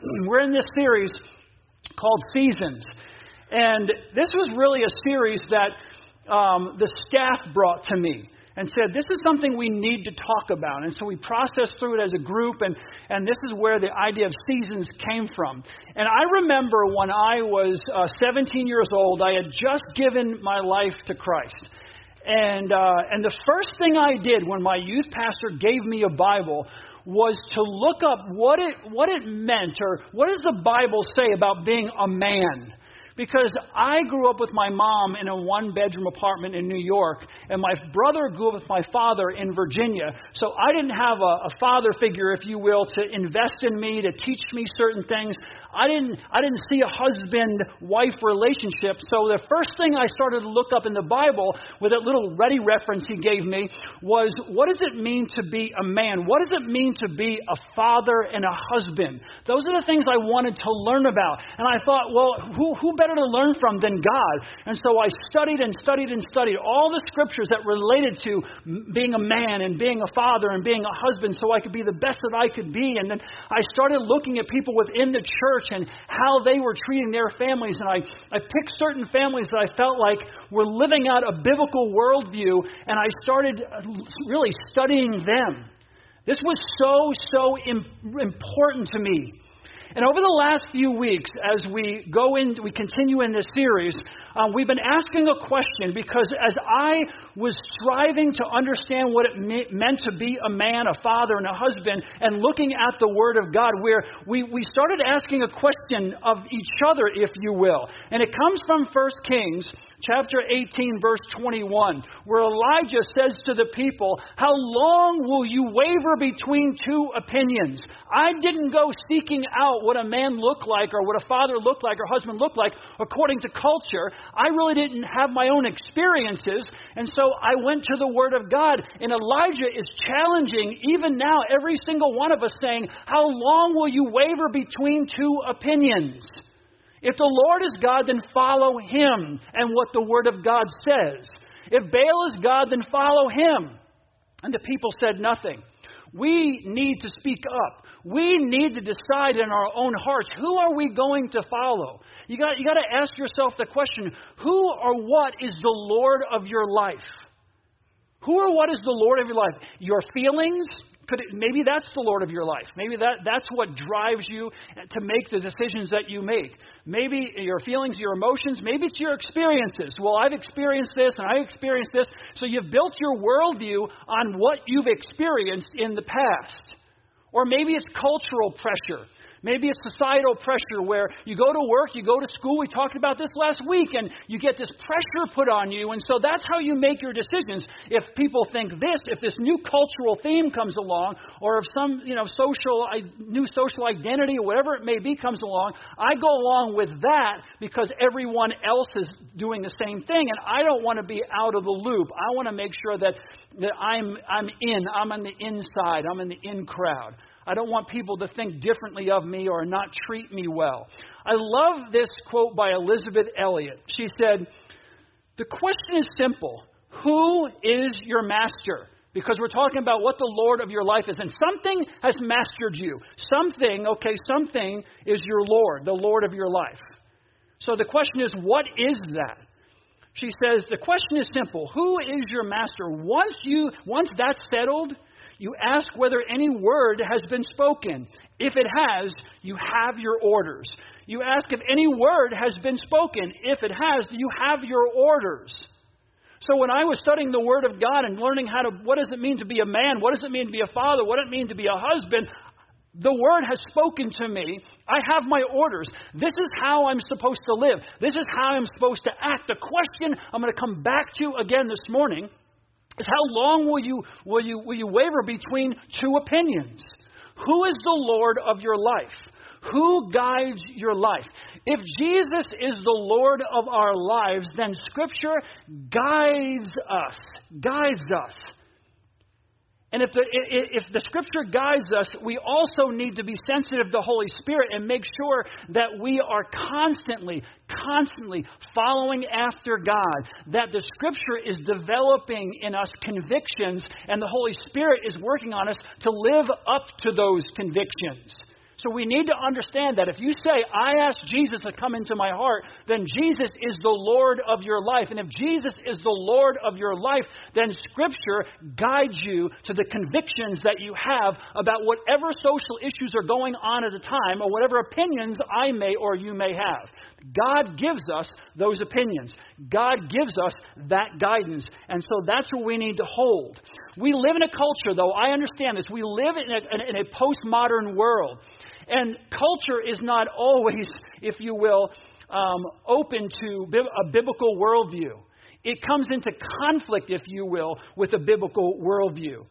we're in this series called Seasons. And this was really a series that um, the staff brought to me and said, This is something we need to talk about. And so we processed through it as a group, and, and this is where the idea of seasons came from. And I remember when I was uh, 17 years old, I had just given my life to Christ. And, uh, and the first thing I did when my youth pastor gave me a Bible was to look up what it, what it meant or what does the Bible say about being a man because I grew up with my mom in a one bedroom apartment in New York, and my brother grew up with my father in Virginia. So I didn't have a, a father figure, if you will, to invest in me, to teach me certain things. I didn't, I didn't see a husband wife relationship. So the first thing I started to look up in the Bible with that little ready reference he gave me was what does it mean to be a man? What does it mean to be a father and a husband? Those are the things I wanted to learn about. And I thought, well, who, who better to learn from than God. And so I studied and studied and studied all the scriptures that related to being a man and being a father and being a husband so I could be the best that I could be. And then I started looking at people within the church and how they were treating their families. And I, I picked certain families that I felt like were living out a biblical worldview. And I started really studying them. This was so, so important to me. And over the last few weeks, as we go in, we continue in this series, um, we've been asking a question because as I was striving to understand what it me- meant to be a man, a father, and a husband, and looking at the Word of God, where we, we started asking a question of each other, if you will. And it comes from 1 Kings chapter 18, verse 21, where Elijah says to the people, How long will you waver between two opinions? I didn't go seeking out what a man looked like, or what a father looked like, or husband looked like, according to culture. I really didn't have my own experiences, and so I went to the Word of God. And Elijah is challenging, even now, every single one of us, saying, How long will you waver between two opinions? If the Lord is God, then follow him and what the Word of God says. If Baal is God, then follow him. And the people said nothing. We need to speak up. We need to decide in our own hearts who are we going to follow? You got, you got to ask yourself the question who or what is the Lord of your life? Who or what is the Lord of your life? Your feelings, could it, maybe that's the Lord of your life. Maybe that, that's what drives you to make the decisions that you make. Maybe your feelings, your emotions, maybe it's your experiences. Well, I've experienced this and I experienced this. So you've built your worldview on what you've experienced in the past. Or maybe it's cultural pressure. Maybe it's societal pressure where you go to work, you go to school. We talked about this last week, and you get this pressure put on you. And so that's how you make your decisions. If people think this, if this new cultural theme comes along, or if some you know social new social identity or whatever it may be comes along, I go along with that because everyone else is doing the same thing, and I don't want to be out of the loop. I want to make sure that that I'm I'm in, I'm on the inside, I'm in the in crowd. I don't want people to think differently of me or not treat me well. I love this quote by Elisabeth Elliot. She said, The question is simple Who is your master? Because we're talking about what the Lord of your life is. And something has mastered you. Something, okay, something is your Lord, the Lord of your life. So the question is, what is that? She says, the question is simple. Who is your master? Once you once that's settled, you ask whether any word has been spoken. If it has, you have your orders. You ask if any word has been spoken. If it has, you have your orders. So when I was studying the Word of God and learning how to, what does it mean to be a man? What does it mean to be a father? What does it mean to be a husband? The Word has spoken to me. I have my orders. This is how I'm supposed to live. This is how I'm supposed to act. The question I'm going to come back to again this morning is how long will you, will you, will you waver between two opinions? Who is the Lord of your life? Who guides your life? If Jesus is the Lord of our lives, then Scripture guides us, guides us. And if the, if the scripture guides us, we also need to be sensitive to the Holy Spirit and make sure that we are constantly, constantly following after God. That the scripture is developing in us convictions and the Holy Spirit is working on us to live up to those convictions. So we need to understand that if you say, I ask Jesus to come into my heart, then Jesus is the Lord of your life. And if Jesus is the Lord of your life, then Scripture guides you to the convictions that you have about whatever social issues are going on at the time or whatever opinions I may or you may have. God gives us those opinions. God gives us that guidance. And so that's what we need to hold. We live in a culture, though, I understand this. We live in a, in a postmodern world. And culture is not always, if you will, um, open to a biblical worldview. It comes into conflict, if you will, with a biblical worldview.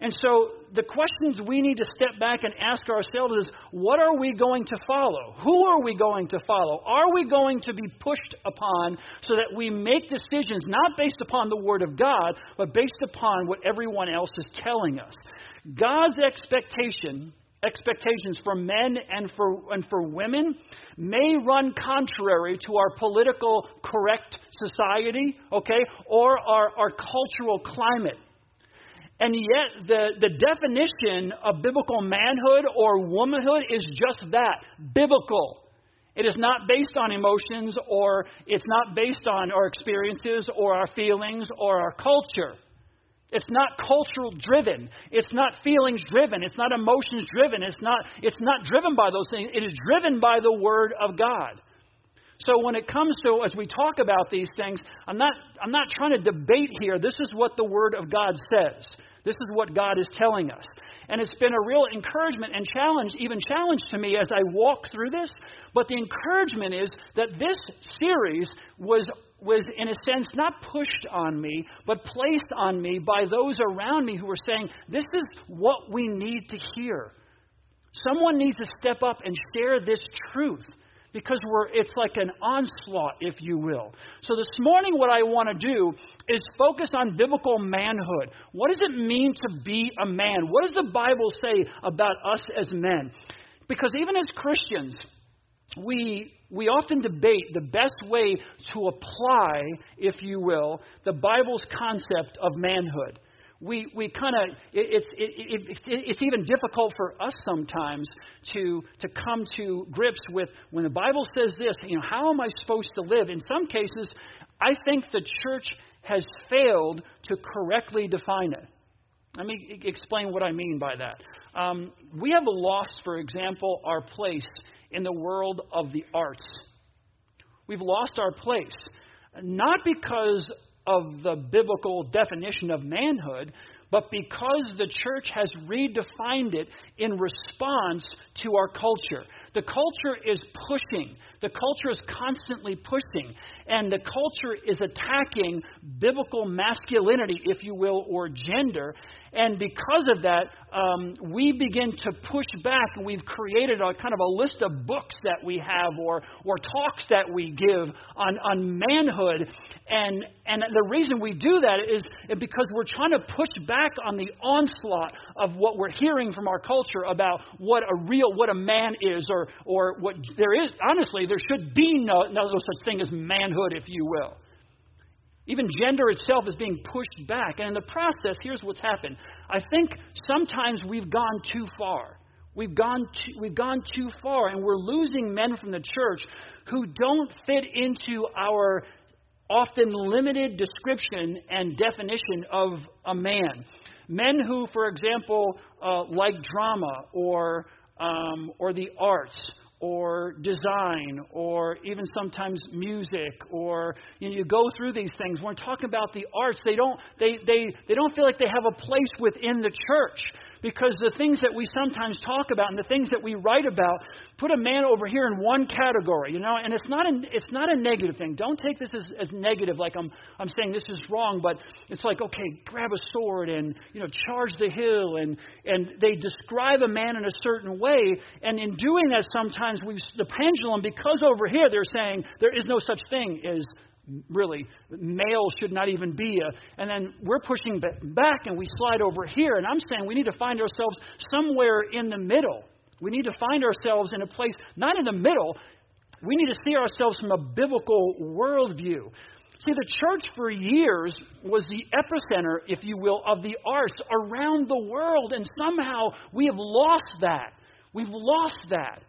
And so the questions we need to step back and ask ourselves is what are we going to follow? Who are we going to follow? Are we going to be pushed upon so that we make decisions not based upon the Word of God, but based upon what everyone else is telling us? God's expectation expectations for men and for, and for women may run contrary to our political correct society, okay, or our, our cultural climate. And yet, the, the definition of biblical manhood or womanhood is just that biblical. It is not based on emotions or it's not based on our experiences or our feelings or our culture. It's not cultural driven. It's not feelings driven. It's not emotions driven. It's not, it's not driven by those things. It is driven by the Word of God. So when it comes to, as we talk about these things, I'm not, I'm not trying to debate here. This is what the Word of God says. This is what God is telling us. And it's been a real encouragement and challenge, even challenge to me as I walk through this. But the encouragement is that this series was, was in a sense, not pushed on me, but placed on me by those around me who were saying, This is what we need to hear. Someone needs to step up and share this truth because we're, it's like an onslaught, if you will. So this morning, what I want to do is focus on biblical manhood. What does it mean to be a man? What does the Bible say about us as men? Because even as Christians, we, we often debate the best way to apply, if you will, the Bible's concept of manhood we, we kind of, it, it's, it, it, it's even difficult for us sometimes to, to come to grips with when the Bible says this, you know, how am I supposed to live? In some cases, I think the church has failed to correctly define it. Let me explain what I mean by that. Um, we have lost, for example, our place in the world of the arts. We've lost our place. Not because of the biblical definition of manhood, but because the church has redefined it in response to our culture. The culture is pushing. The culture is constantly pushing. And the culture is attacking biblical masculinity, if you will, or gender. And because of that, um, we begin to push back, and we've created a kind of a list of books that we have or, or talks that we give on, on manhood. And, and the reason we do that is because we're trying to push back on the onslaught of what we're hearing from our culture about what a real, what a man is, or, or what there is. Honestly, there should be no, no such thing as manhood, if you will. Even gender itself is being pushed back. And in the process, here's what's happened. I think sometimes we've gone too far. We've gone too, we've gone too far, and we're losing men from the church who don't fit into our often limited description and definition of a man. Men who, for example, uh, like drama or um, or the arts or design or even sometimes music or you, know, you go through these things. When we're talking about the arts they don't they, they, they don't feel like they have a place within the church because the things that we sometimes talk about and the things that we write about put a man over here in one category, you know, and it's not a, it's not a negative thing. Don't take this as, as negative, like I'm, I'm saying this is wrong, but it's like, okay, grab a sword and, you know, charge the hill, and, and they describe a man in a certain way, and in doing that, sometimes we the pendulum, because over here they're saying there is no such thing as really male should not even be a and then we're pushing back and we slide over here and i'm saying we need to find ourselves somewhere in the middle. We need to find ourselves in a place not in the middle. We need to see ourselves from a biblical worldview. See the church for years was the epicenter if you will of the arts around the world and somehow we have lost that. We've lost that.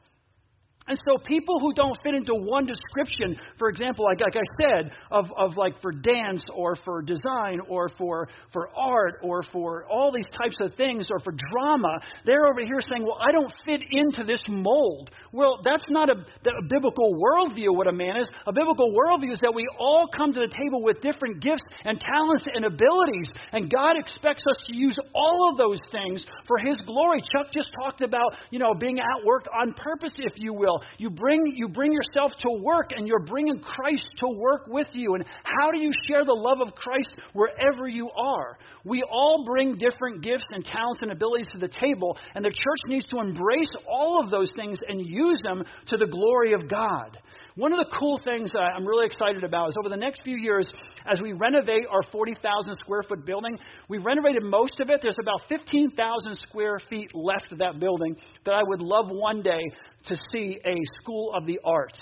And so people who don't fit into one description, for example, like, like I said, of, of like for dance or for design or for, for art or for all these types of things or for drama, they're over here saying, well, I don't fit into this mold. Well, that's not a, a biblical worldview what a man is. A biblical worldview is that we all come to the table with different gifts and talents and abilities, and God expects us to use all of those things for His glory. Chuck just talked about, you know, being at work on purpose, if you will. You bring, you bring yourself to work and you're bringing Christ to work with you. And how do you share the love of Christ wherever you are? We all bring different gifts and talents and abilities to the table, and the church needs to embrace all of those things and use them to the glory of God. One of the cool things I'm really excited about is over the next few years, as we renovate our 40,000 square foot building, we've renovated most of it. There's about 15,000 square feet left of that building that I would love one day to see a school of the arts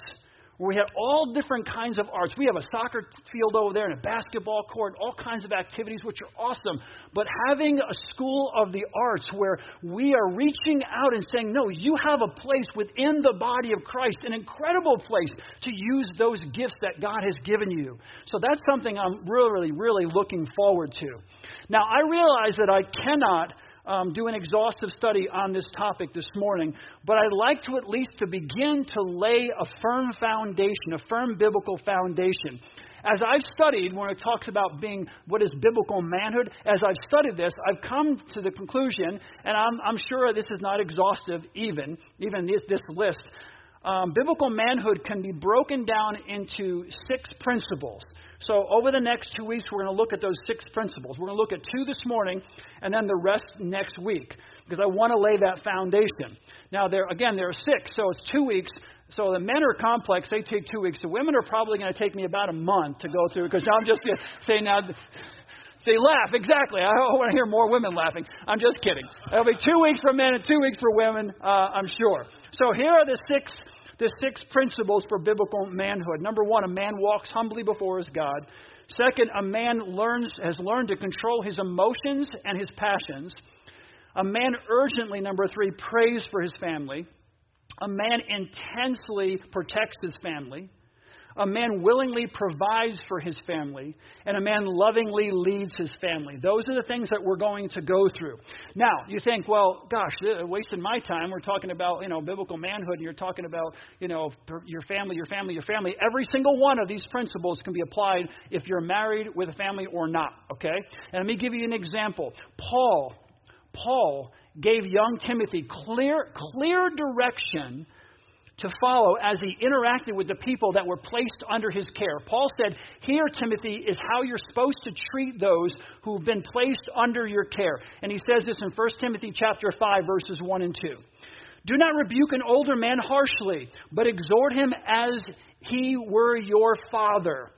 where we have all different kinds of arts. We have a soccer field over there and a basketball court, and all kinds of activities, which are awesome. But having a school of the arts where we are reaching out and saying, no, you have a place within the body of Christ, an incredible place to use those gifts that God has given you. So that's something I'm really, really looking forward to. Now, I realize that I cannot um, do an exhaustive study on this topic this morning, but I'd like to at least to begin to lay a firm foundation, a firm biblical foundation. As I've studied, when it talks about being what is biblical manhood, as I've studied this, I've come to the conclusion, and I'm, I'm sure this is not exhaustive even, even this, this list. Um, biblical manhood can be broken down into six principles. So, over the next two weeks, we're going to look at those six principles. We're going to look at two this morning and then the rest next week because I want to lay that foundation. Now, there again, there are six, so it's two weeks. So the men are complex; they take two weeks. The women are probably going to take me about a month to go through because I'm just saying now. They laugh, exactly. I want to hear more women laughing. I'm just kidding. It'll be two weeks for men and two weeks for women, uh, I'm sure. So here are the six the six principles for biblical manhood. Number one, a man walks humbly before his God. Second, a man learns, has learned to control his emotions and his passions. A man urgently, number three, prays for his family. A man intensely protects his family. A man willingly provides for his family, and a man lovingly leads his family. Those are the things that we're going to go through. Now, you think, well, gosh, uh, wasting my time. We're talking about, you know, biblical manhood, and you're talking about, you know, your family, your family, your family. Every single one of these principles can be applied if you're married with a family or not, okay? And let me give you an example. Paul, Paul gave young Timothy clear, clear direction to follow as he interacted with the people that were placed under his care. Paul said, Here, Timothy, is how you're supposed to treat those who've been placed under your care. And he says this in 1 Timothy chapter 5, verses 1 and 2. Do not rebuke an older man harshly, but exhort him as he were your father.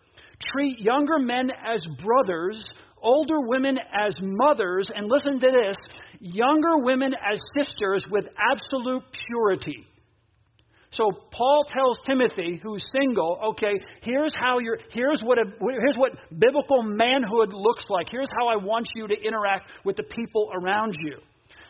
Treat younger men as brothers, older women as mothers, and listen to this younger women as sisters with absolute purity. So Paul tells Timothy, who's single, okay, here's how you're, here's what a, here's what biblical manhood looks like. Here's how I want you to interact with the people around you.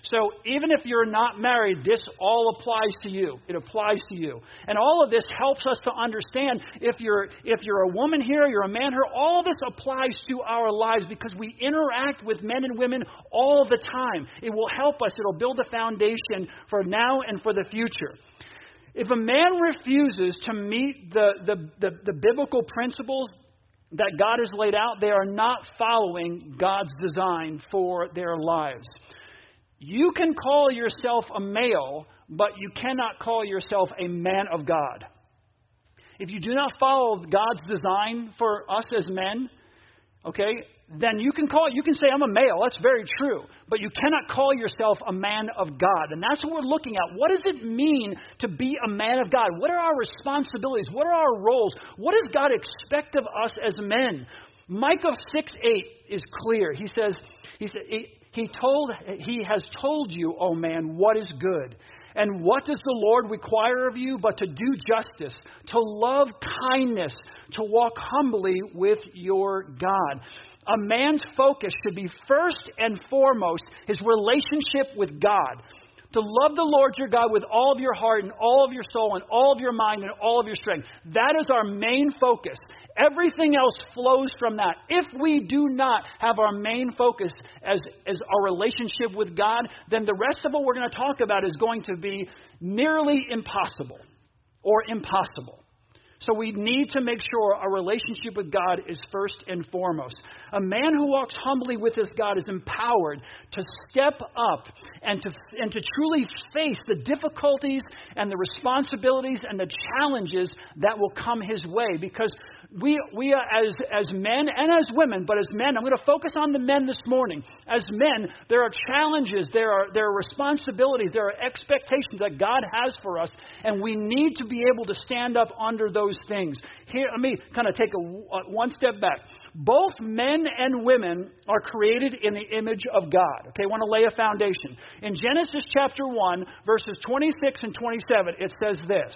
So even if you're not married, this all applies to you. It applies to you. And all of this helps us to understand if you're if you're a woman here, you're a man here, all this applies to our lives because we interact with men and women all the time. It will help us. It'll build a foundation for now and for the future. If a man refuses to meet the, the, the, the, biblical principles that God has laid out, they are not following God's design for their lives. You can call yourself a male, but you cannot call yourself a man of God. If you do not follow God's design for us as men, okay, then you can call you can say I'm a male. That's very true. But you cannot call yourself a man of God. And that's what we're looking at. What does it mean to be a man of God? What are our responsibilities? What are our roles? What does God expect of us as men? Micah 6 8 is clear. He says, he, said, he, told, he has told you, O man, what is good. And what does the Lord require of you but to do justice, to love kindness, to walk humbly with your God? A man's focus should be first and foremost his relationship with God. To love the Lord your God with all of your heart and all of your soul and all of your mind and all of your strength. That is our main focus. Everything else flows from that. If we do not have our main focus as, as our relationship with God, then the rest of what we're going to talk about is going to be nearly impossible or impossible. So we need to make sure our relationship with God is first and foremost. A man who walks humbly with his God is empowered to step up and to, and to truly face the difficulties and the responsibilities and the challenges that will come his way because we, we as, as men and as women, but as men, I'm going to focus on the men this morning. As men, there are challenges, there are, there are responsibilities, there are expectations that God has for us, and we need to be able to stand up under those things. Here, let me kind of take a, one step back. Both men and women are created in the image of God. Okay, I want to lay a foundation. In Genesis chapter 1, verses 26 and 27, it says this.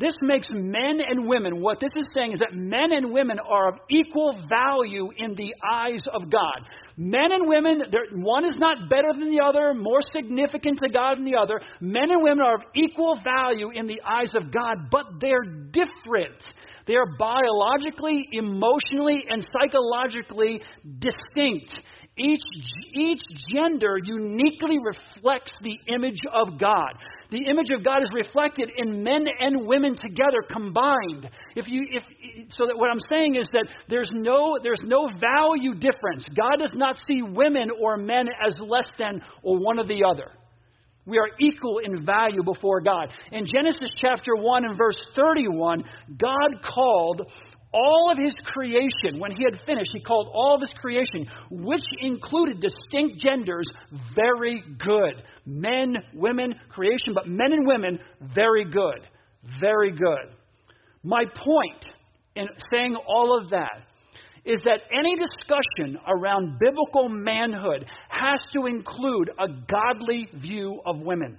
this makes men and women, what this is saying is that men and women are of equal value in the eyes of God. Men and women, one is not better than the other, more significant to God than the other. Men and women are of equal value in the eyes of God, but they're different. They are biologically, emotionally, and psychologically distinct. Each, each gender uniquely reflects the image of God. The image of God is reflected in men and women together combined. If you, if, so that what I'm saying is that there's no, there's no value difference. God does not see women or men as less than or one or the other. We are equal in value before God. In Genesis chapter 1 and verse 31, God called all of his creation, when he had finished, he called all of his creation, which included distinct genders, very good. Men, women, creation, but men and women, very good. Very good. My point in saying all of that is that any discussion around biblical manhood has to include a godly view of women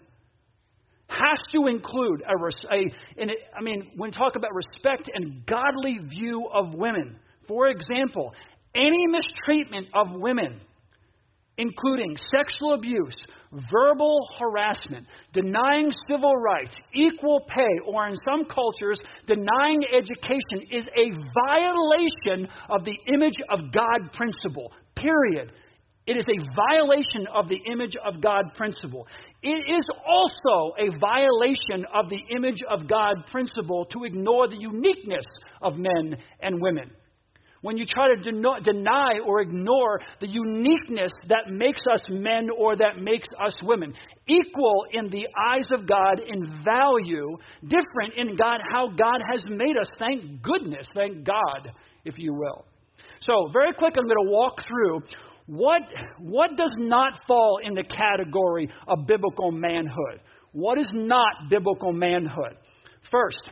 has to include a, a I mean, when talk about respect and godly view of women, for example, any mistreatment of women, including sexual abuse, verbal harassment, denying civil rights, equal pay, or in some cultures, denying education, is a violation of the image of God principle. Period. It is a violation of the image of God principle. It is also a violation of the image of God principle to ignore the uniqueness of men and women. When you try to deny or ignore the uniqueness that makes us men or that makes us women, equal in the eyes of God in value, different in God how God has made us. Thank goodness, thank God, if you will. So, very quick, I'm going to walk through what, what does not fall in the category of biblical manhood? What is not biblical manhood? First,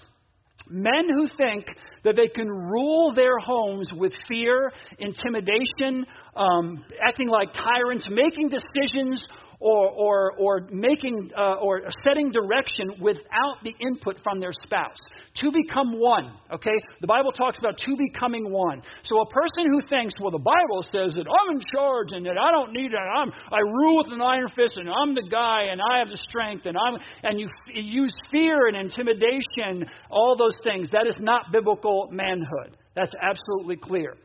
men who think that they can rule their homes with fear, intimidation, um, acting like tyrants, making decisions or, or, or making uh, or setting direction without the input from their spouse. To become one, okay? The Bible talks about two becoming one. So a person who thinks, well, the Bible says that I'm in charge and that I don't need it, I'm, I rule with an iron fist and I'm the guy and I have the strength and I'm, and you, you use fear and intimidation, all those things. That is not biblical manhood. That's absolutely clear.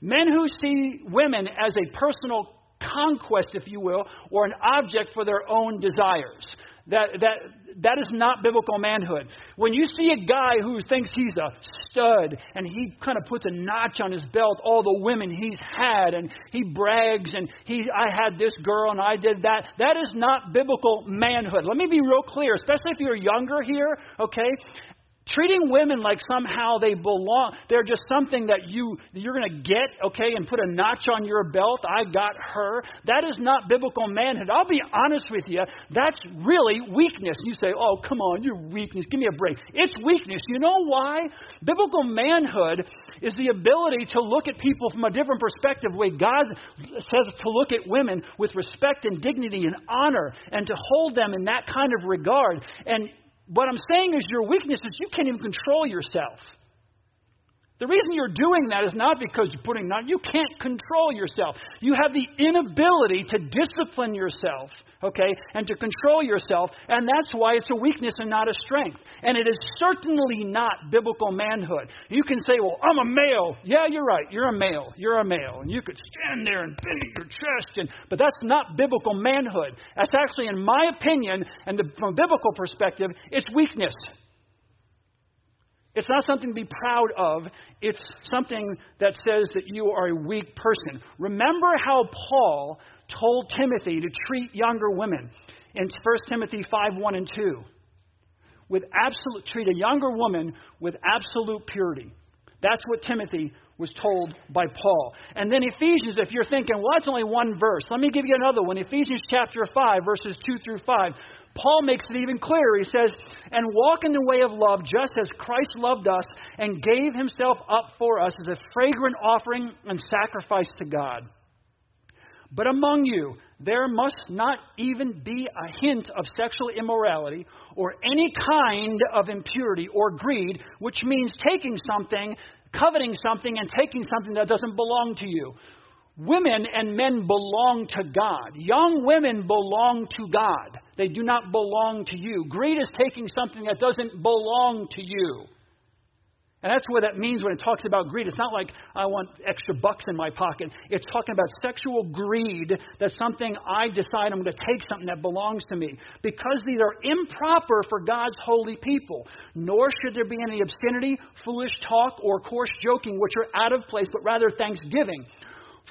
Men who see women as a personal conquest, if you will, or an object for their own desires. That, that, that is not biblical manhood. When you see a guy who thinks he's a stud and he kind of puts a notch on his belt, all the women he's had, and he brags and he, I had this girl and I did that, that is not biblical manhood. Let me be real clear, especially if you're younger here, okay? Treating women like somehow they belong, they're just something that you you're going to get, okay, and put a notch on your belt. I got her. That is not biblical manhood. I'll be honest with you. That's really weakness. You say, "Oh, come on, you're weakness. Give me a break." It's weakness. You know why? Biblical manhood is the ability to look at people from a different perspective, the way God says to look at women with respect and dignity and honor, and to hold them in that kind of regard. And what I'm saying is your weakness is you can't even control yourself. The reason you're doing that is not because you're putting on, you can't control yourself. You have the inability to discipline yourself, okay, and to control yourself, and that's why it's a weakness and not a strength. And it is certainly not biblical manhood. You can say, well, I'm a male. Yeah, you're right. You're a male. You're a male. And you could stand there and beat your chest, and, but that's not biblical manhood. That's actually, in my opinion, and the, from a biblical perspective, it's weakness. It's not something to be proud of. It's something that says that you are a weak person. Remember how Paul told Timothy to treat younger women in 1 Timothy 5 1 and 2. With absolute, treat a younger woman with absolute purity. That's what Timothy was told by Paul. And then Ephesians, if you're thinking, well, that's only one verse, let me give you another one. Ephesians chapter 5, verses 2 through 5. Paul makes it even clearer. He says, And walk in the way of love, just as Christ loved us and gave himself up for us as a fragrant offering and sacrifice to God. But among you, there must not even be a hint of sexual immorality or any kind of impurity or greed, which means taking something, coveting something, and taking something that doesn't belong to you. Women and men belong to God. Young women belong to God. They do not belong to you. Greed is taking something that doesn't belong to you. And that's what that means when it talks about greed. It's not like I want extra bucks in my pocket. It's talking about sexual greed that's something I decide I'm going to take something that belongs to me. Because these are improper for God's holy people. Nor should there be any obscenity, foolish talk, or coarse joking, which are out of place, but rather thanksgiving.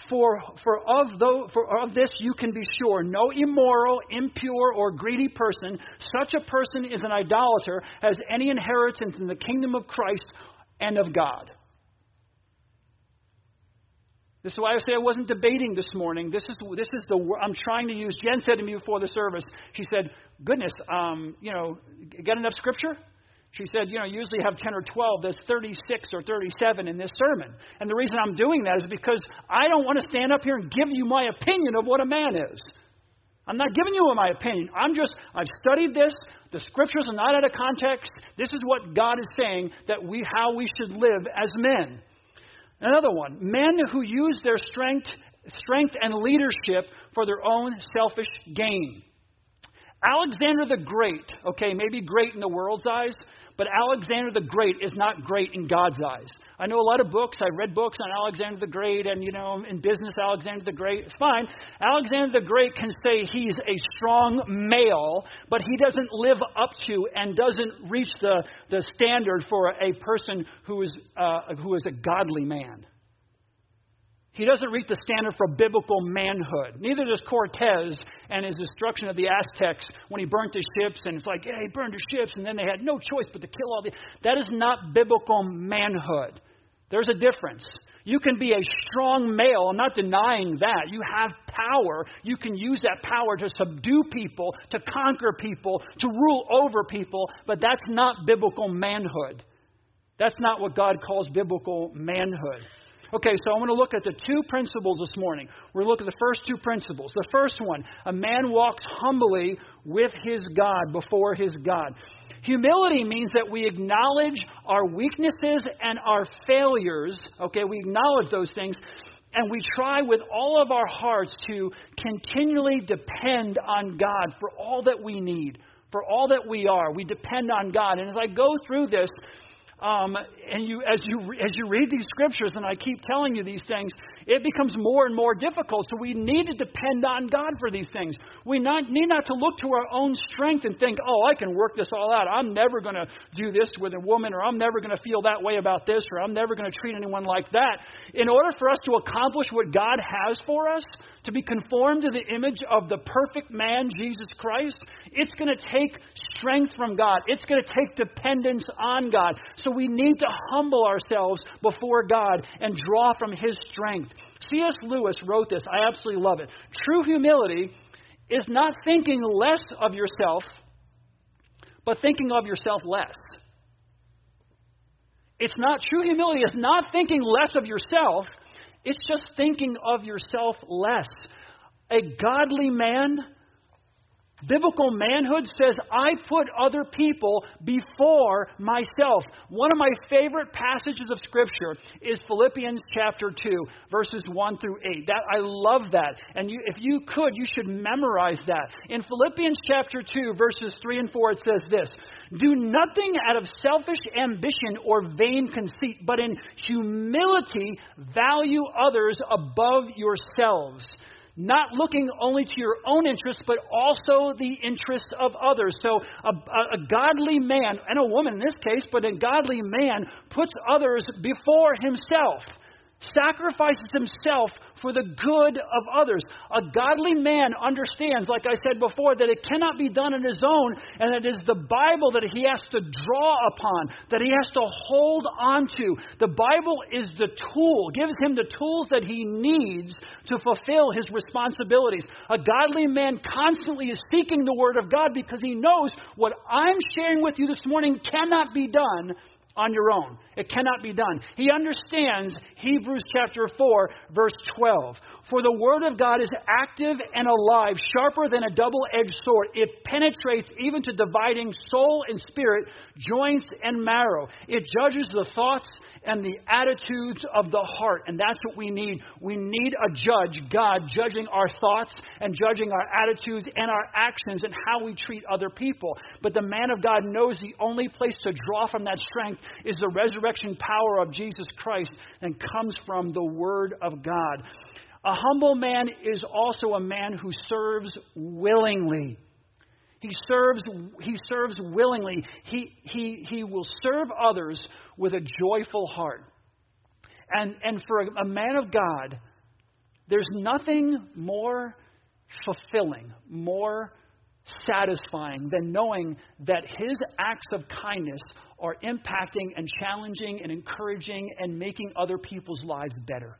For, for, of though, for of this you can be sure no immoral, impure, or greedy person, such a person is an idolater, has any inheritance in the kingdom of Christ and of God. This is why I say I wasn't debating this morning. This is this is the I'm trying to use. Jen said to me before the service. She said, "Goodness, um, you know, get enough scripture." She said, you know, usually have 10 or 12. There's 36 or 37 in this sermon. And the reason I'm doing that is because I don't want to stand up here and give you my opinion of what a man is. I'm not giving you my opinion. I'm just, I've studied this. The scriptures are not out of context. This is what God is saying that we, how we should live as men. Another one, men who use their strength, strength and leadership for their own selfish gain. Alexander the Great, okay, maybe great in the world's eyes, but Alexander the Great is not great in God's eyes. I know a lot of books. I read books on Alexander the Great, and, you know, in business, Alexander the Great. It's fine. Alexander the Great can say he's a strong male, but he doesn't live up to and doesn't reach the, the standard for a person who is, uh, who is a godly man. He doesn't reach the standard for biblical manhood. Neither does Cortez and his destruction of the Aztecs when he burnt his ships. And it's like, yeah, he burned his ships, and then they had no choice but to kill all the. That is not biblical manhood. There's a difference. You can be a strong male. I'm not denying that. You have power. You can use that power to subdue people, to conquer people, to rule over people, but that's not biblical manhood. That's not what God calls biblical manhood. Okay, so I want to look at the two principles this morning. We're going to look at the first two principles. The first one a man walks humbly with his God, before his God. Humility means that we acknowledge our weaknesses and our failures. Okay, we acknowledge those things. And we try with all of our hearts to continually depend on God for all that we need, for all that we are. We depend on God. And as I go through this, um, and you, as you as you read these scriptures, and I keep telling you these things, it becomes more and more difficult. So we need to depend on God for these things. We not, need not to look to our own strength and think, "Oh, I can work this all out. I'm never going to do this with a woman, or I'm never going to feel that way about this, or I'm never going to treat anyone like that." In order for us to accomplish what God has for us, to be conformed to the image of the perfect man, Jesus Christ, it's going to take strength from God. It's going to take dependence on God. So we need to humble ourselves before God and draw from His strength. C.S. Lewis wrote this. I absolutely love it. True humility is not thinking less of yourself, but thinking of yourself less. It's not true humility is not thinking less of yourself, it's just thinking of yourself less. A godly man Biblical manhood says, I put other people before myself. One of my favorite passages of Scripture is Philippians chapter 2, verses 1 through 8. That, I love that. And you, if you could, you should memorize that. In Philippians chapter 2, verses 3 and 4, it says this Do nothing out of selfish ambition or vain conceit, but in humility value others above yourselves not looking only to your own interests, but also the interests of others. So, a, a, a, godly man, and a woman in this case, but a godly man puts others before himself sacrifices himself for the good of others. A godly man understands, like I said before, that it cannot be done on his own, and it is the Bible that he has to draw upon, that he has to hold on to. The Bible is the tool, gives him the tools that he needs to fulfill his responsibilities. A godly man constantly is seeking the Word of God because he knows what I'm sharing with you this morning cannot be done on your own. It cannot be done. He understands Hebrews chapter 4, verse 12. For the word of God is active and alive, sharper than a double edged sword. It penetrates even to dividing soul and spirit, joints and marrow. It judges the thoughts and the attitudes of the heart. And that's what we need. We need a judge, God, judging our thoughts and judging our attitudes and our actions and how we treat other people. But the man of God knows the only place to draw from that strength is the resurrection power of Jesus Christ and comes from the Word of God. A humble man is also a man who serves willingly. He serves, he serves willingly. He, he, he will serve others with a joyful heart. And, and for a, a man of God, there's nothing more fulfilling, more satisfying than knowing that his acts of kindness are impacting and challenging and encouraging and making other people's lives better.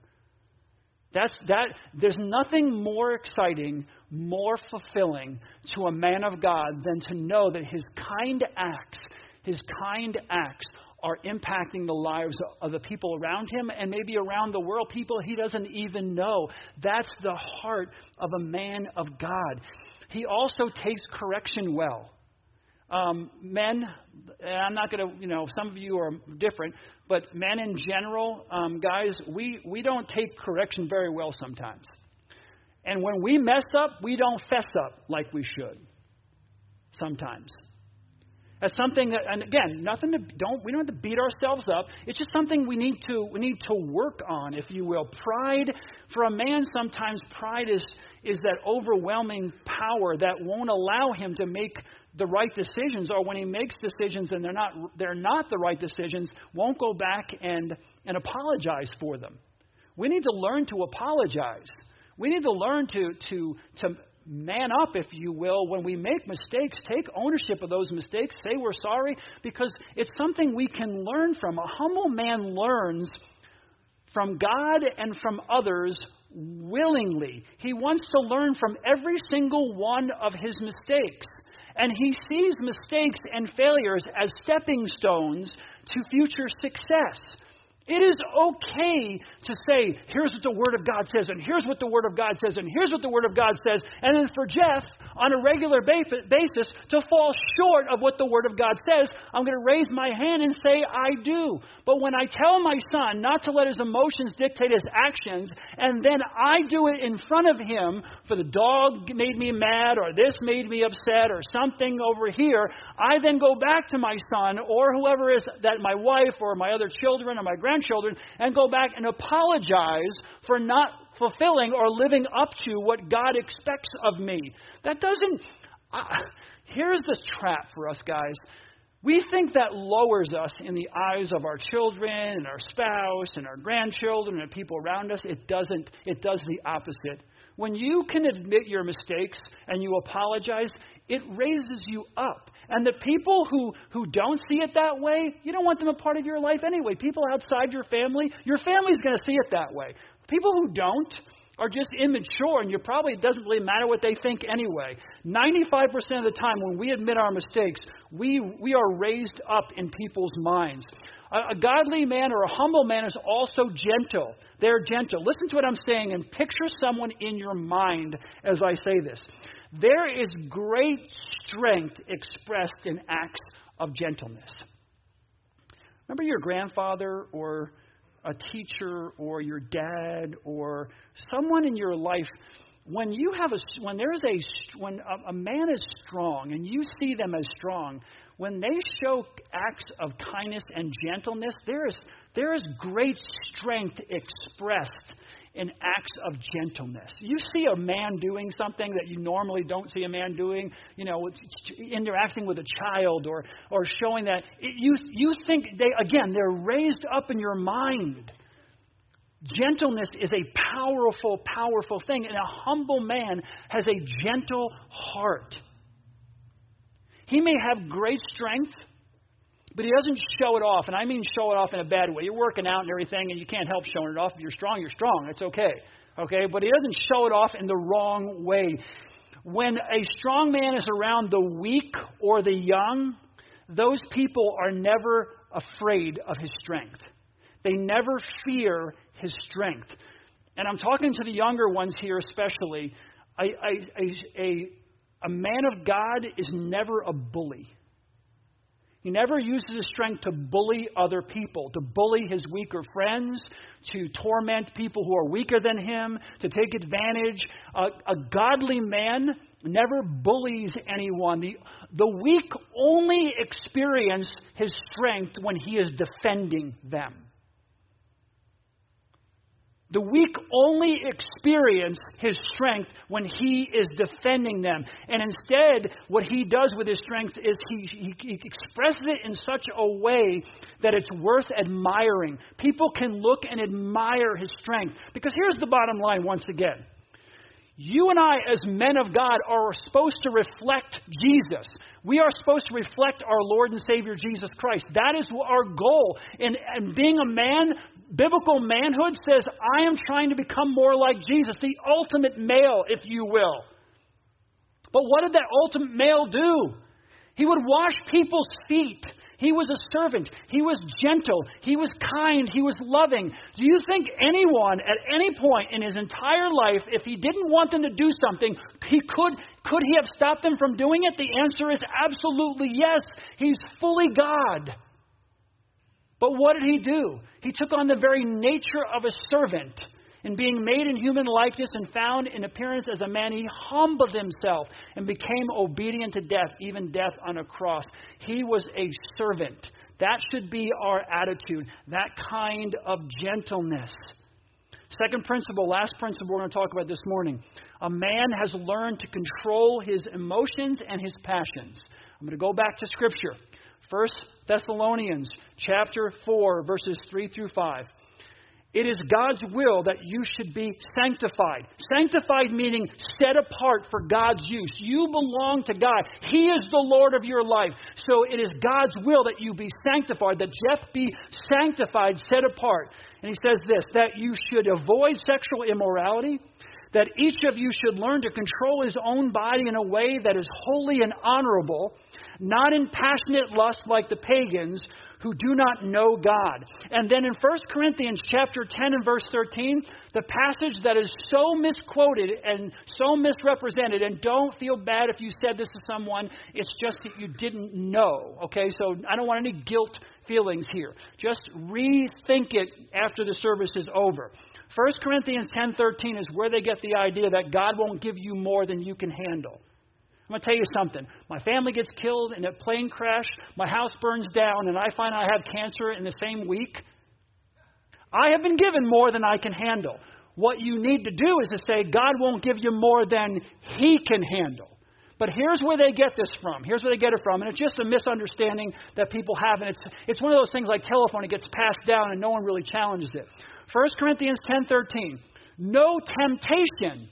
That's, that, there's nothing more exciting, more fulfilling to a man of God than to know that his kind acts, his kind acts are impacting the lives of the people around him and maybe around the world, people he doesn't even know. That's the heart of a man of God. He also takes correction well. Um, men, I'm not going to, you know, some of you are different, but men in general, um, guys, we, we don't take correction very well sometimes. And when we mess up, we don't fess up like we should sometimes. That's something that, and again, nothing to don't we don't have to beat ourselves up. It's just something we need to we need to work on, if you will. Pride for a man sometimes pride is is that overwhelming power that won't allow him to make the right decisions or when he makes decisions and they're not they're not the right decisions won't go back and and apologize for them. We need to learn to apologize. We need to learn to to to man up if you will when we make mistakes take ownership of those mistakes say we're sorry because it's something we can learn from. A humble man learns from God and from others willingly. He wants to learn from every single one of his mistakes and he sees mistakes and failures as stepping stones to future success. It is okay to say, here's what the Word of God says, and here's what the Word of God says, and here's what the Word of God says, and then for Jeff, on a regular basis, to fall short of what the Word of God says, I'm going to raise my hand and say, I do. But when I tell my son not to let his emotions dictate his actions, and then I do it in front of him, for the dog made me mad, or this made me upset, or something over here, I then go back to my son, or whoever is that, my wife, or my other children, or my grandchildren, grandchildren and go back and apologize for not fulfilling or living up to what God expects of me. That doesn't. Uh, here's the trap for us guys. We think that lowers us in the eyes of our children and our spouse and our grandchildren and people around us. It doesn't. It does the opposite. When you can admit your mistakes and you apologize, it raises you up. And the people who, who don't see it that way, you don't want them a part of your life anyway. People outside your family, your family's going to see it that way. People who don't are just immature, and you probably it doesn't really matter what they think anyway. 95% of the time, when we admit our mistakes, we, we are raised up in people's minds. A, a godly man or a humble man is also gentle. They're gentle. Listen to what I'm saying and picture someone in your mind as I say this. There is great strength expressed in acts of gentleness. Remember your grandfather or a teacher or your dad or someone in your life when you have a when there is a when a, a man is strong and you see them as strong when they show acts of kindness and gentleness there is there is great strength expressed in acts of gentleness. You see a man doing something that you normally don't see a man doing, you know, interacting with a child or, or showing that. You, you think they, again, they're raised up in your mind. Gentleness is a powerful, powerful thing, and a humble man has a gentle heart. He may have great strength, but he doesn't show it off. And I mean show it off in a bad way. You're working out and everything, and you can't help showing it off. If you're strong, you're strong. It's okay. Okay? But he doesn't show it off in the wrong way. When a strong man is around the weak or the young, those people are never afraid of his strength. They never fear his strength. And I'm talking to the younger ones here, especially. A, a, a, a man of God is never a bully. He never uses his strength to bully other people, to bully his weaker friends, to torment people who are weaker than him, to take advantage. A, a godly man never bullies anyone. The, the weak only experience his strength when he is defending them. The weak only experience his strength when he is defending them. And instead, what he does with his strength is he, he, he, expresses it in such a way that it's worth admiring. People can look and admire his strength. Because here's the bottom line once again you and I, as men of God, are supposed to reflect Jesus. We are supposed to reflect our Lord and Savior Jesus Christ. That is our goal. And, and being a man, biblical manhood says, I am trying to become more like Jesus, the ultimate male, if you will. But what did that ultimate male do? He would wash people's feet. He was a servant. He was gentle. He was kind. He was loving. Do you think anyone at any point in his entire life, if he didn't want them to do something, he could, could he have stopped them from doing it? The answer is absolutely yes. He's fully God. But what did he do? He took on the very nature of a servant And being made in human likeness and found in appearance as a man, he humbled himself and became obedient to death, even death on a cross. He was a servant. That should be our attitude, that kind of gentleness. Second principle, last principle we're going to talk about this morning. A man has learned to control his emotions and his passions. I'm going to go back to Scripture. First Thessalonians chapter 4, verses 3 through 5. It is God's will that you should be sanctified. Sanctified meaning set apart for God's use. You belong to God. He is the Lord of your life. So it is God's will that you be sanctified, that Jeff be sanctified, set apart. And he says this that you should avoid sexual immorality, that each of you should learn to control his own body in a way that is holy and honorable, not in passionate lust like the pagans who do not know God. And then in 1 Corinthians chapter 10 and verse 13, the passage that is so misquoted and so misrepresented, and don't feel bad if you said this to someone, it's just that you didn't know. Okay, so I don't want any guilt feelings here. Just rethink it after the service is over. 1 Corinthians 10:13 is where they get the idea that God won't give you more than you can handle. I'm going to tell you something. My family gets killed in a plane crash, my house burns down, and I find I have cancer in the same week. I have been given more than I can handle. What you need to do is to say, God won't give you more than He can handle. But here's where they get this from. Here's where they get it from. And it's just a misunderstanding that people have. And it's, it's one of those things like telephone, it gets passed down and no one really challenges it. 1 Corinthians 10.13, no temptation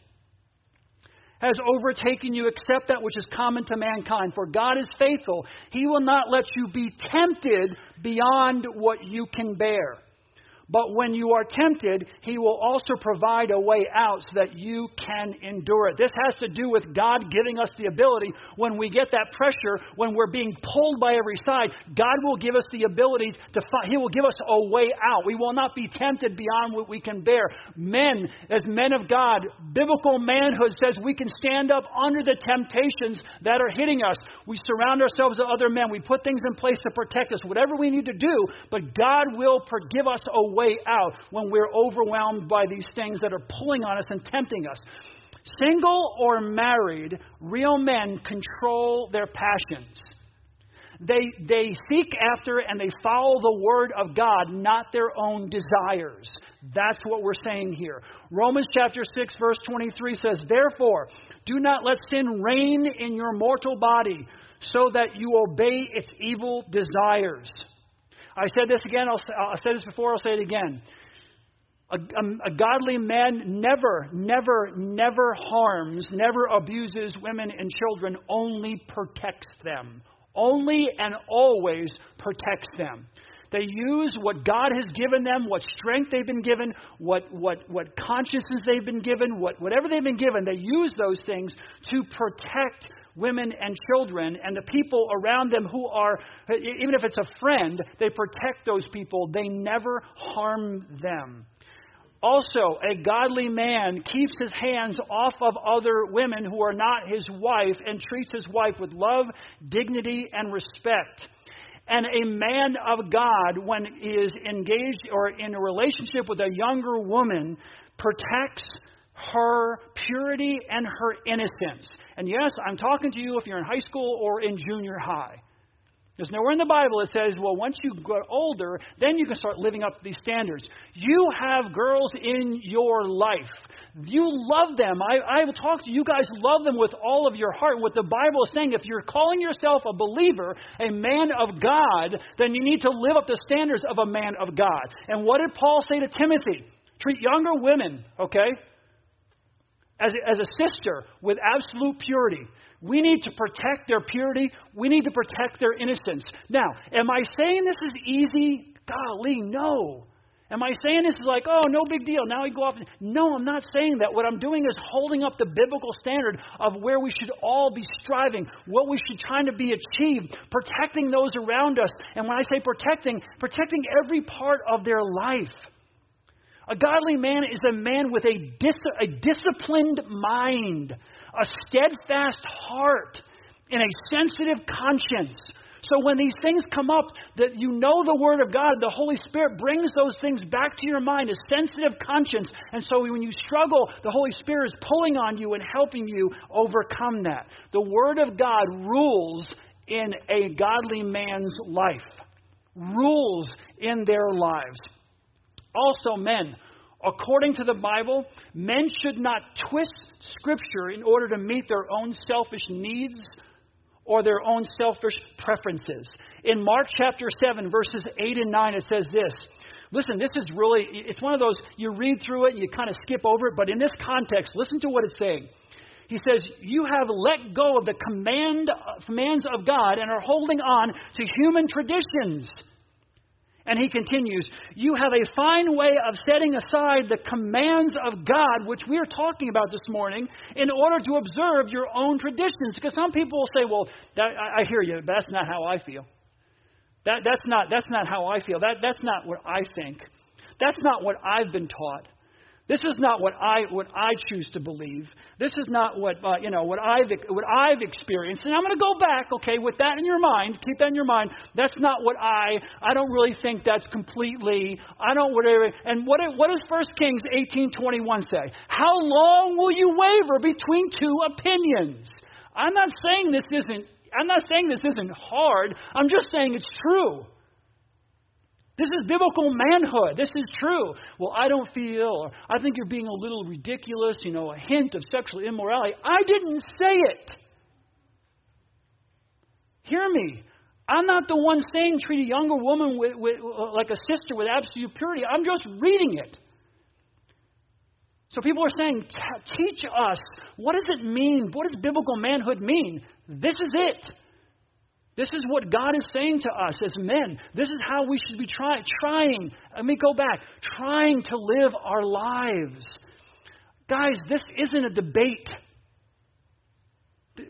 has overtaken you except that which is common to mankind. For God is faithful. He will not let you be tempted beyond what you can bear. But when you are tempted, He will also provide a way out so that you can endure it. This has to do with God giving us the ability when we get that pressure, when we're being pulled by every side, God will give us the ability to find, He will give us a way out. We will not be tempted beyond what we can bear. Men, as men of God, biblical manhood says we can stand up under the temptations that are hitting us. We surround ourselves with other men. We put things in place to protect us, whatever we need to do, but God will give us a way out when we're overwhelmed by these things that are pulling on us and tempting us. Single or married, real men control their passions. They, they seek after and they follow the word of God, not their own desires. That's what we're saying here. Romans chapter 6, verse 23 says, Therefore, do not let sin reign in your mortal body, so that you obey its evil desires. I said this again, I'll, I said this before, I'll say it again. A, a, a, godly man never, never, never harms, never abuses women and children, only protects them. Only and always protects them. They use what God has given them, what strength they've been given, what, what, what consciousness they've been given, what, whatever they've been given, they use those things to protect women and children and the people around them who are, even if it's a friend, they protect those people. They never harm them. Also, a godly man keeps his hands off of other women who are not his wife and treats his wife with love, dignity, and respect. And a man of God, when he is engaged or in a relationship with a younger woman, protects her purity and her innocence. And yes, I'm talking to you if you're in high school or in junior high. There's nowhere in the Bible that says, well, once you get older, then you can start living up to these standards. You have girls in your life. You love them. I, I will talk to you. Guys love them with all of your heart. What the Bible is saying, if you're calling yourself a believer, a man of God, then you need to live up the standards of a man of God. And what did Paul say to Timothy? Treat younger women, okay? As a, as a sister with absolute purity. We need to protect their purity. We need to protect their innocence. Now, am I saying this is easy? Golly, no. Am I saying this is like, oh, no big deal. Now we go off. And... No, I'm not saying that. What I'm doing is holding up the biblical standard of where we should all be striving, what we should trying to be achieved, protecting those around us. And when I say protecting, protecting every part of their life. A godly man is a man with a, dis- a disciplined mind, a steadfast heart, and a sensitive conscience. So when these things come up, that you know the Word of God, the Holy Spirit brings those things back to your mind, a sensitive conscience. And so when you struggle, the Holy Spirit is pulling on you and helping you overcome that. The Word of God rules in a godly man's life, rules in their lives. Also, men, according to the Bible, men should not twist Scripture in order to meet their own selfish needs or their own selfish preferences. In Mark chapter 7, verses 8 and 9, it says this. Listen, this is really, it's one of those, you read through it and you kind of skip over it, but in this context, listen to what it's saying. He says, You have let go of the command, commands of God and are holding on to human traditions and he continues, You have a fine way of setting aside the commands of God, which we are talking about this morning, in order to observe your own traditions. Because some people will say, Well, that, I, I hear you, but that's not how I feel. That, that's, not, that's not how I feel. That, that's not what I think. That's not what I've been taught. This is not what I what I choose to believe. This is not what uh, you know what I've what I've experienced. And I'm going to go back, okay, with that in your mind. Keep that in your mind. That's not what I. I don't really think that's completely. I don't whatever. And what what does First Kings 18:21 say? How long will you waver between two opinions? I'm not saying this isn't. I'm not saying this isn't hard. I'm just saying it's true. This is biblical manhood. This is true. Well, I don't feel, or I think you're being a little ridiculous, you know, a hint of sexual immorality. I didn't say it. Hear me. I'm not the one saying treat a younger woman with, with, uh, like a sister with absolute purity. I'm just reading it. So people are saying, teach us. What does it mean? What does biblical manhood mean? This is it. This is what God is saying to us as men. This is how we should be try, trying. Let me go back. Trying to live our lives. Guys, this isn't a debate.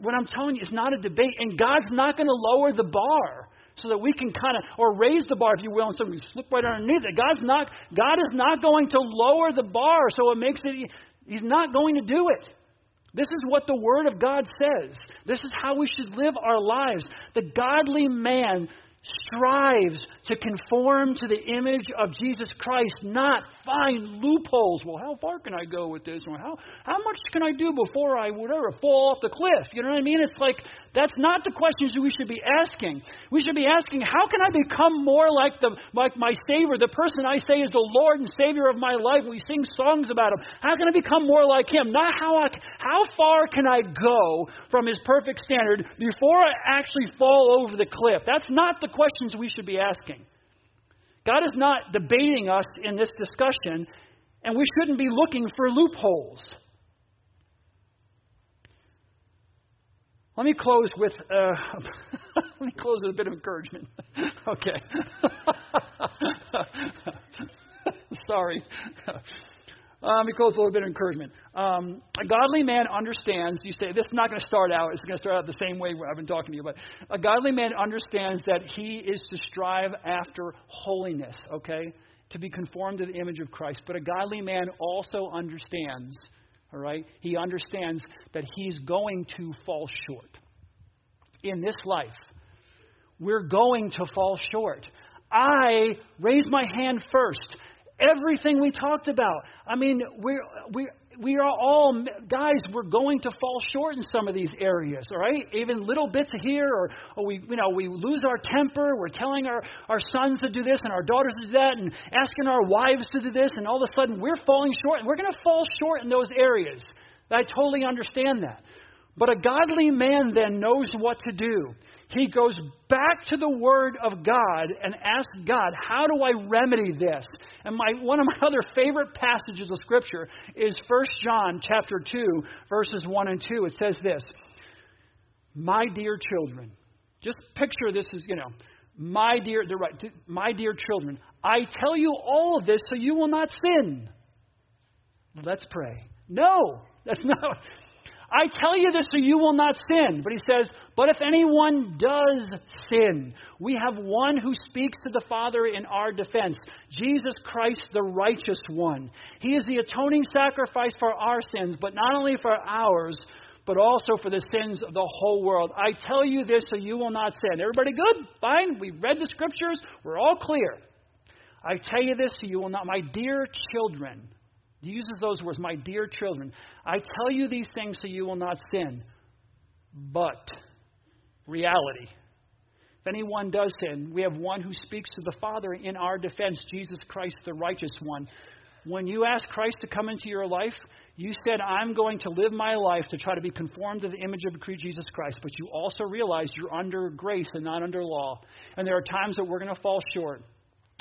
What I'm telling you is not a debate, and God's not going to lower the bar so that we can kind of, or raise the bar, if you will, and so we slip right underneath it. God's not, God is not going to lower the bar so it makes it, He's not going to do it. This is what the Word of God says. This is how we should live our lives. The godly man strives to conform to the image of Jesus Christ, not find loopholes. Well, how far can I go with this? Or how, how much can I do before I, whatever, fall off the cliff? You know what I mean? It's like, that's not the questions we should be asking. We should be asking, how can I become more like, the, like my Savior, the person I say is the Lord and Savior of my life? We sing songs about Him. How can I become more like Him? Not how I, how far can I go from His perfect standard before I actually fall over the cliff? That's not the questions we should be asking. God is not debating us in this discussion, and we shouldn't be looking for loopholes. Let me close with uh, let me close with a bit of encouragement. okay. Sorry. Uh, let me close with a little bit of encouragement. Um, a godly man understands, you say, this is not going to start out, it's going to start out the same way I've been talking to you, but a godly man understands that he is to strive after holiness, okay? To be conformed to the image of Christ. But a godly man also understands, all right? He understands that he's going to fall short in this life. We're going to fall short. I raise my hand first everything we talked about. I mean, we're, we we are all guys. We're going to fall short in some of these areas, all right? Even little bits here, or, or we, you know, we lose our temper. We're telling our our sons to do this and our daughters to do that, and asking our wives to do this, and all of a sudden we're falling short. And we're going to fall short in those areas. I totally understand that. But a godly man then knows what to do. He goes back to the Word of God and asks God, How do I remedy this? And my, one of my other favorite passages of Scripture is 1 John chapter 2, verses 1 and 2. It says this My dear children, just picture this as, you know, my dear, they're right, my dear children, I tell you all of this so you will not sin. Let's pray. No, that's not. I tell you this so you will not sin. But he says, But if anyone does sin, we have one who speaks to the Father in our defense Jesus Christ, the righteous one. He is the atoning sacrifice for our sins, but not only for ours, but also for the sins of the whole world. I tell you this so you will not sin. Everybody good? Fine? We read the scriptures. We're all clear. I tell you this so you will not. My dear children, he uses those words, my dear children. I tell you these things so you will not sin. But, reality. If anyone does sin, we have one who speaks to the Father in our defense, Jesus Christ, the righteous one. When you ask Christ to come into your life, you said, I'm going to live my life to try to be conformed to the image of Jesus Christ. But you also realize you're under grace and not under law. And there are times that we're going to fall short.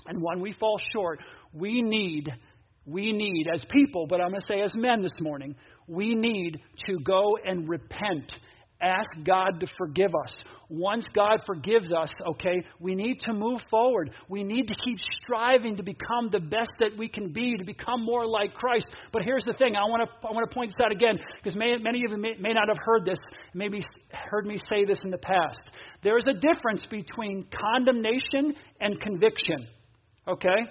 And when we fall short, we need we need, as people, but I'm going to say as men this morning, we need to go and repent ask God to forgive us. Once God forgives us, okay, we need to move forward. We need to keep striving to become the best that we can be, to become more like Christ. But here's the thing I want to, I want to point this out again, because many of you may, may not have heard this, maybe heard me say this in the past. There is a difference between condemnation and conviction, okay?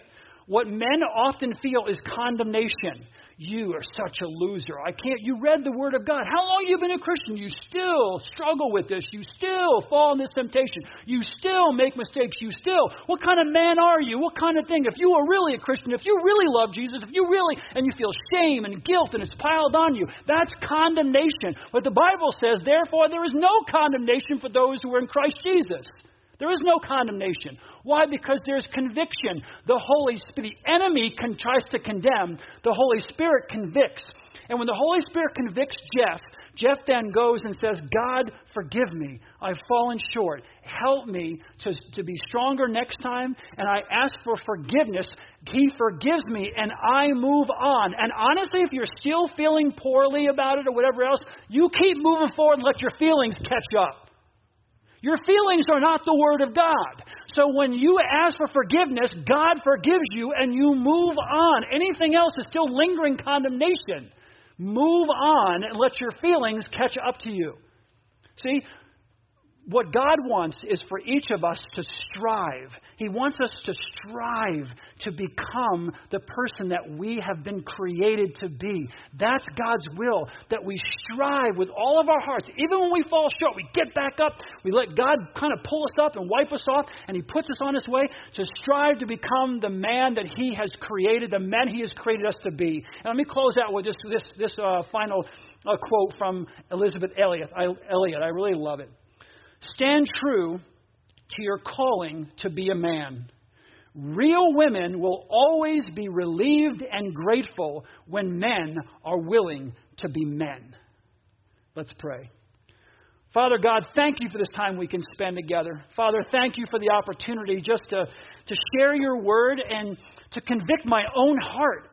What men often feel is condemnation. You are such a loser. I can't. You read the Word of God. How long you been a Christian? You still struggle with this. You still fall in this temptation. You still make mistakes. You still. What kind of man are you? What kind of thing? If you are really a Christian, if you really love Jesus, if you really, and you feel shame and guilt and it's piled on you, that's condemnation. But the Bible says, therefore, there is no condemnation for those who are in Christ Jesus. There is no condemnation. Why? Because there's conviction. The Holy Spirit, the enemy can, tries to condemn, the Holy Spirit convicts. And when the Holy Spirit convicts Jeff, Jeff then goes and says, God, forgive me. I've fallen short. Help me to, to be stronger next time. And I ask for forgiveness. He forgives me, and I move on. And honestly, if you're still feeling poorly about it or whatever else, you keep moving forward and let your feelings catch up. Your feelings are not the Word of God. So when you ask for forgiveness, God forgives you and you move on. Anything else is still lingering condemnation. Move on and let your feelings catch up to you. See, what God wants is for each of us to strive. He wants us to strive to become the person that we have been created to be. That's God's will, that we strive with all of our hearts. Even when we fall short, we get back up, we let God kind of pull us up and wipe us off, and He puts us on His way to strive to become the man that He has created, the men He has created us to be. And let me close out with this, this, this uh, final uh, quote from Elisabeth Elliot. I, Elliot. I really love it. Stand true to your calling to be a man. Real women will always be relieved and grateful when men are willing to be men. Let's pray. Father God, thank you for this time we can spend together. Father, thank you for the opportunity just to, to share your word and to convict my own heart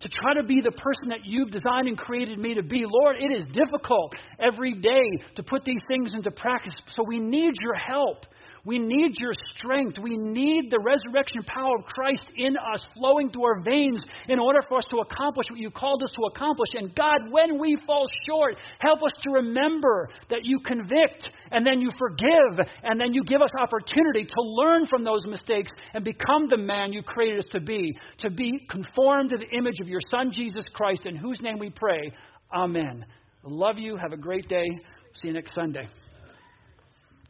to try to be the person that you've designed and created me to be. Lord, it is difficult every day to put these things into practice, so we need your help. We need your strength. We need the resurrection power of Christ in us flowing through our veins in order for us to accomplish what you called us to accomplish. And God, when we fall short, help us to remember that you convict and then you forgive and then you give us opportunity to learn from those mistakes and become the man you created us to be, to be conformed to the image of your Son, Jesus Christ, in whose name we pray. Amen. Love you. Have a great day. See you next Sunday.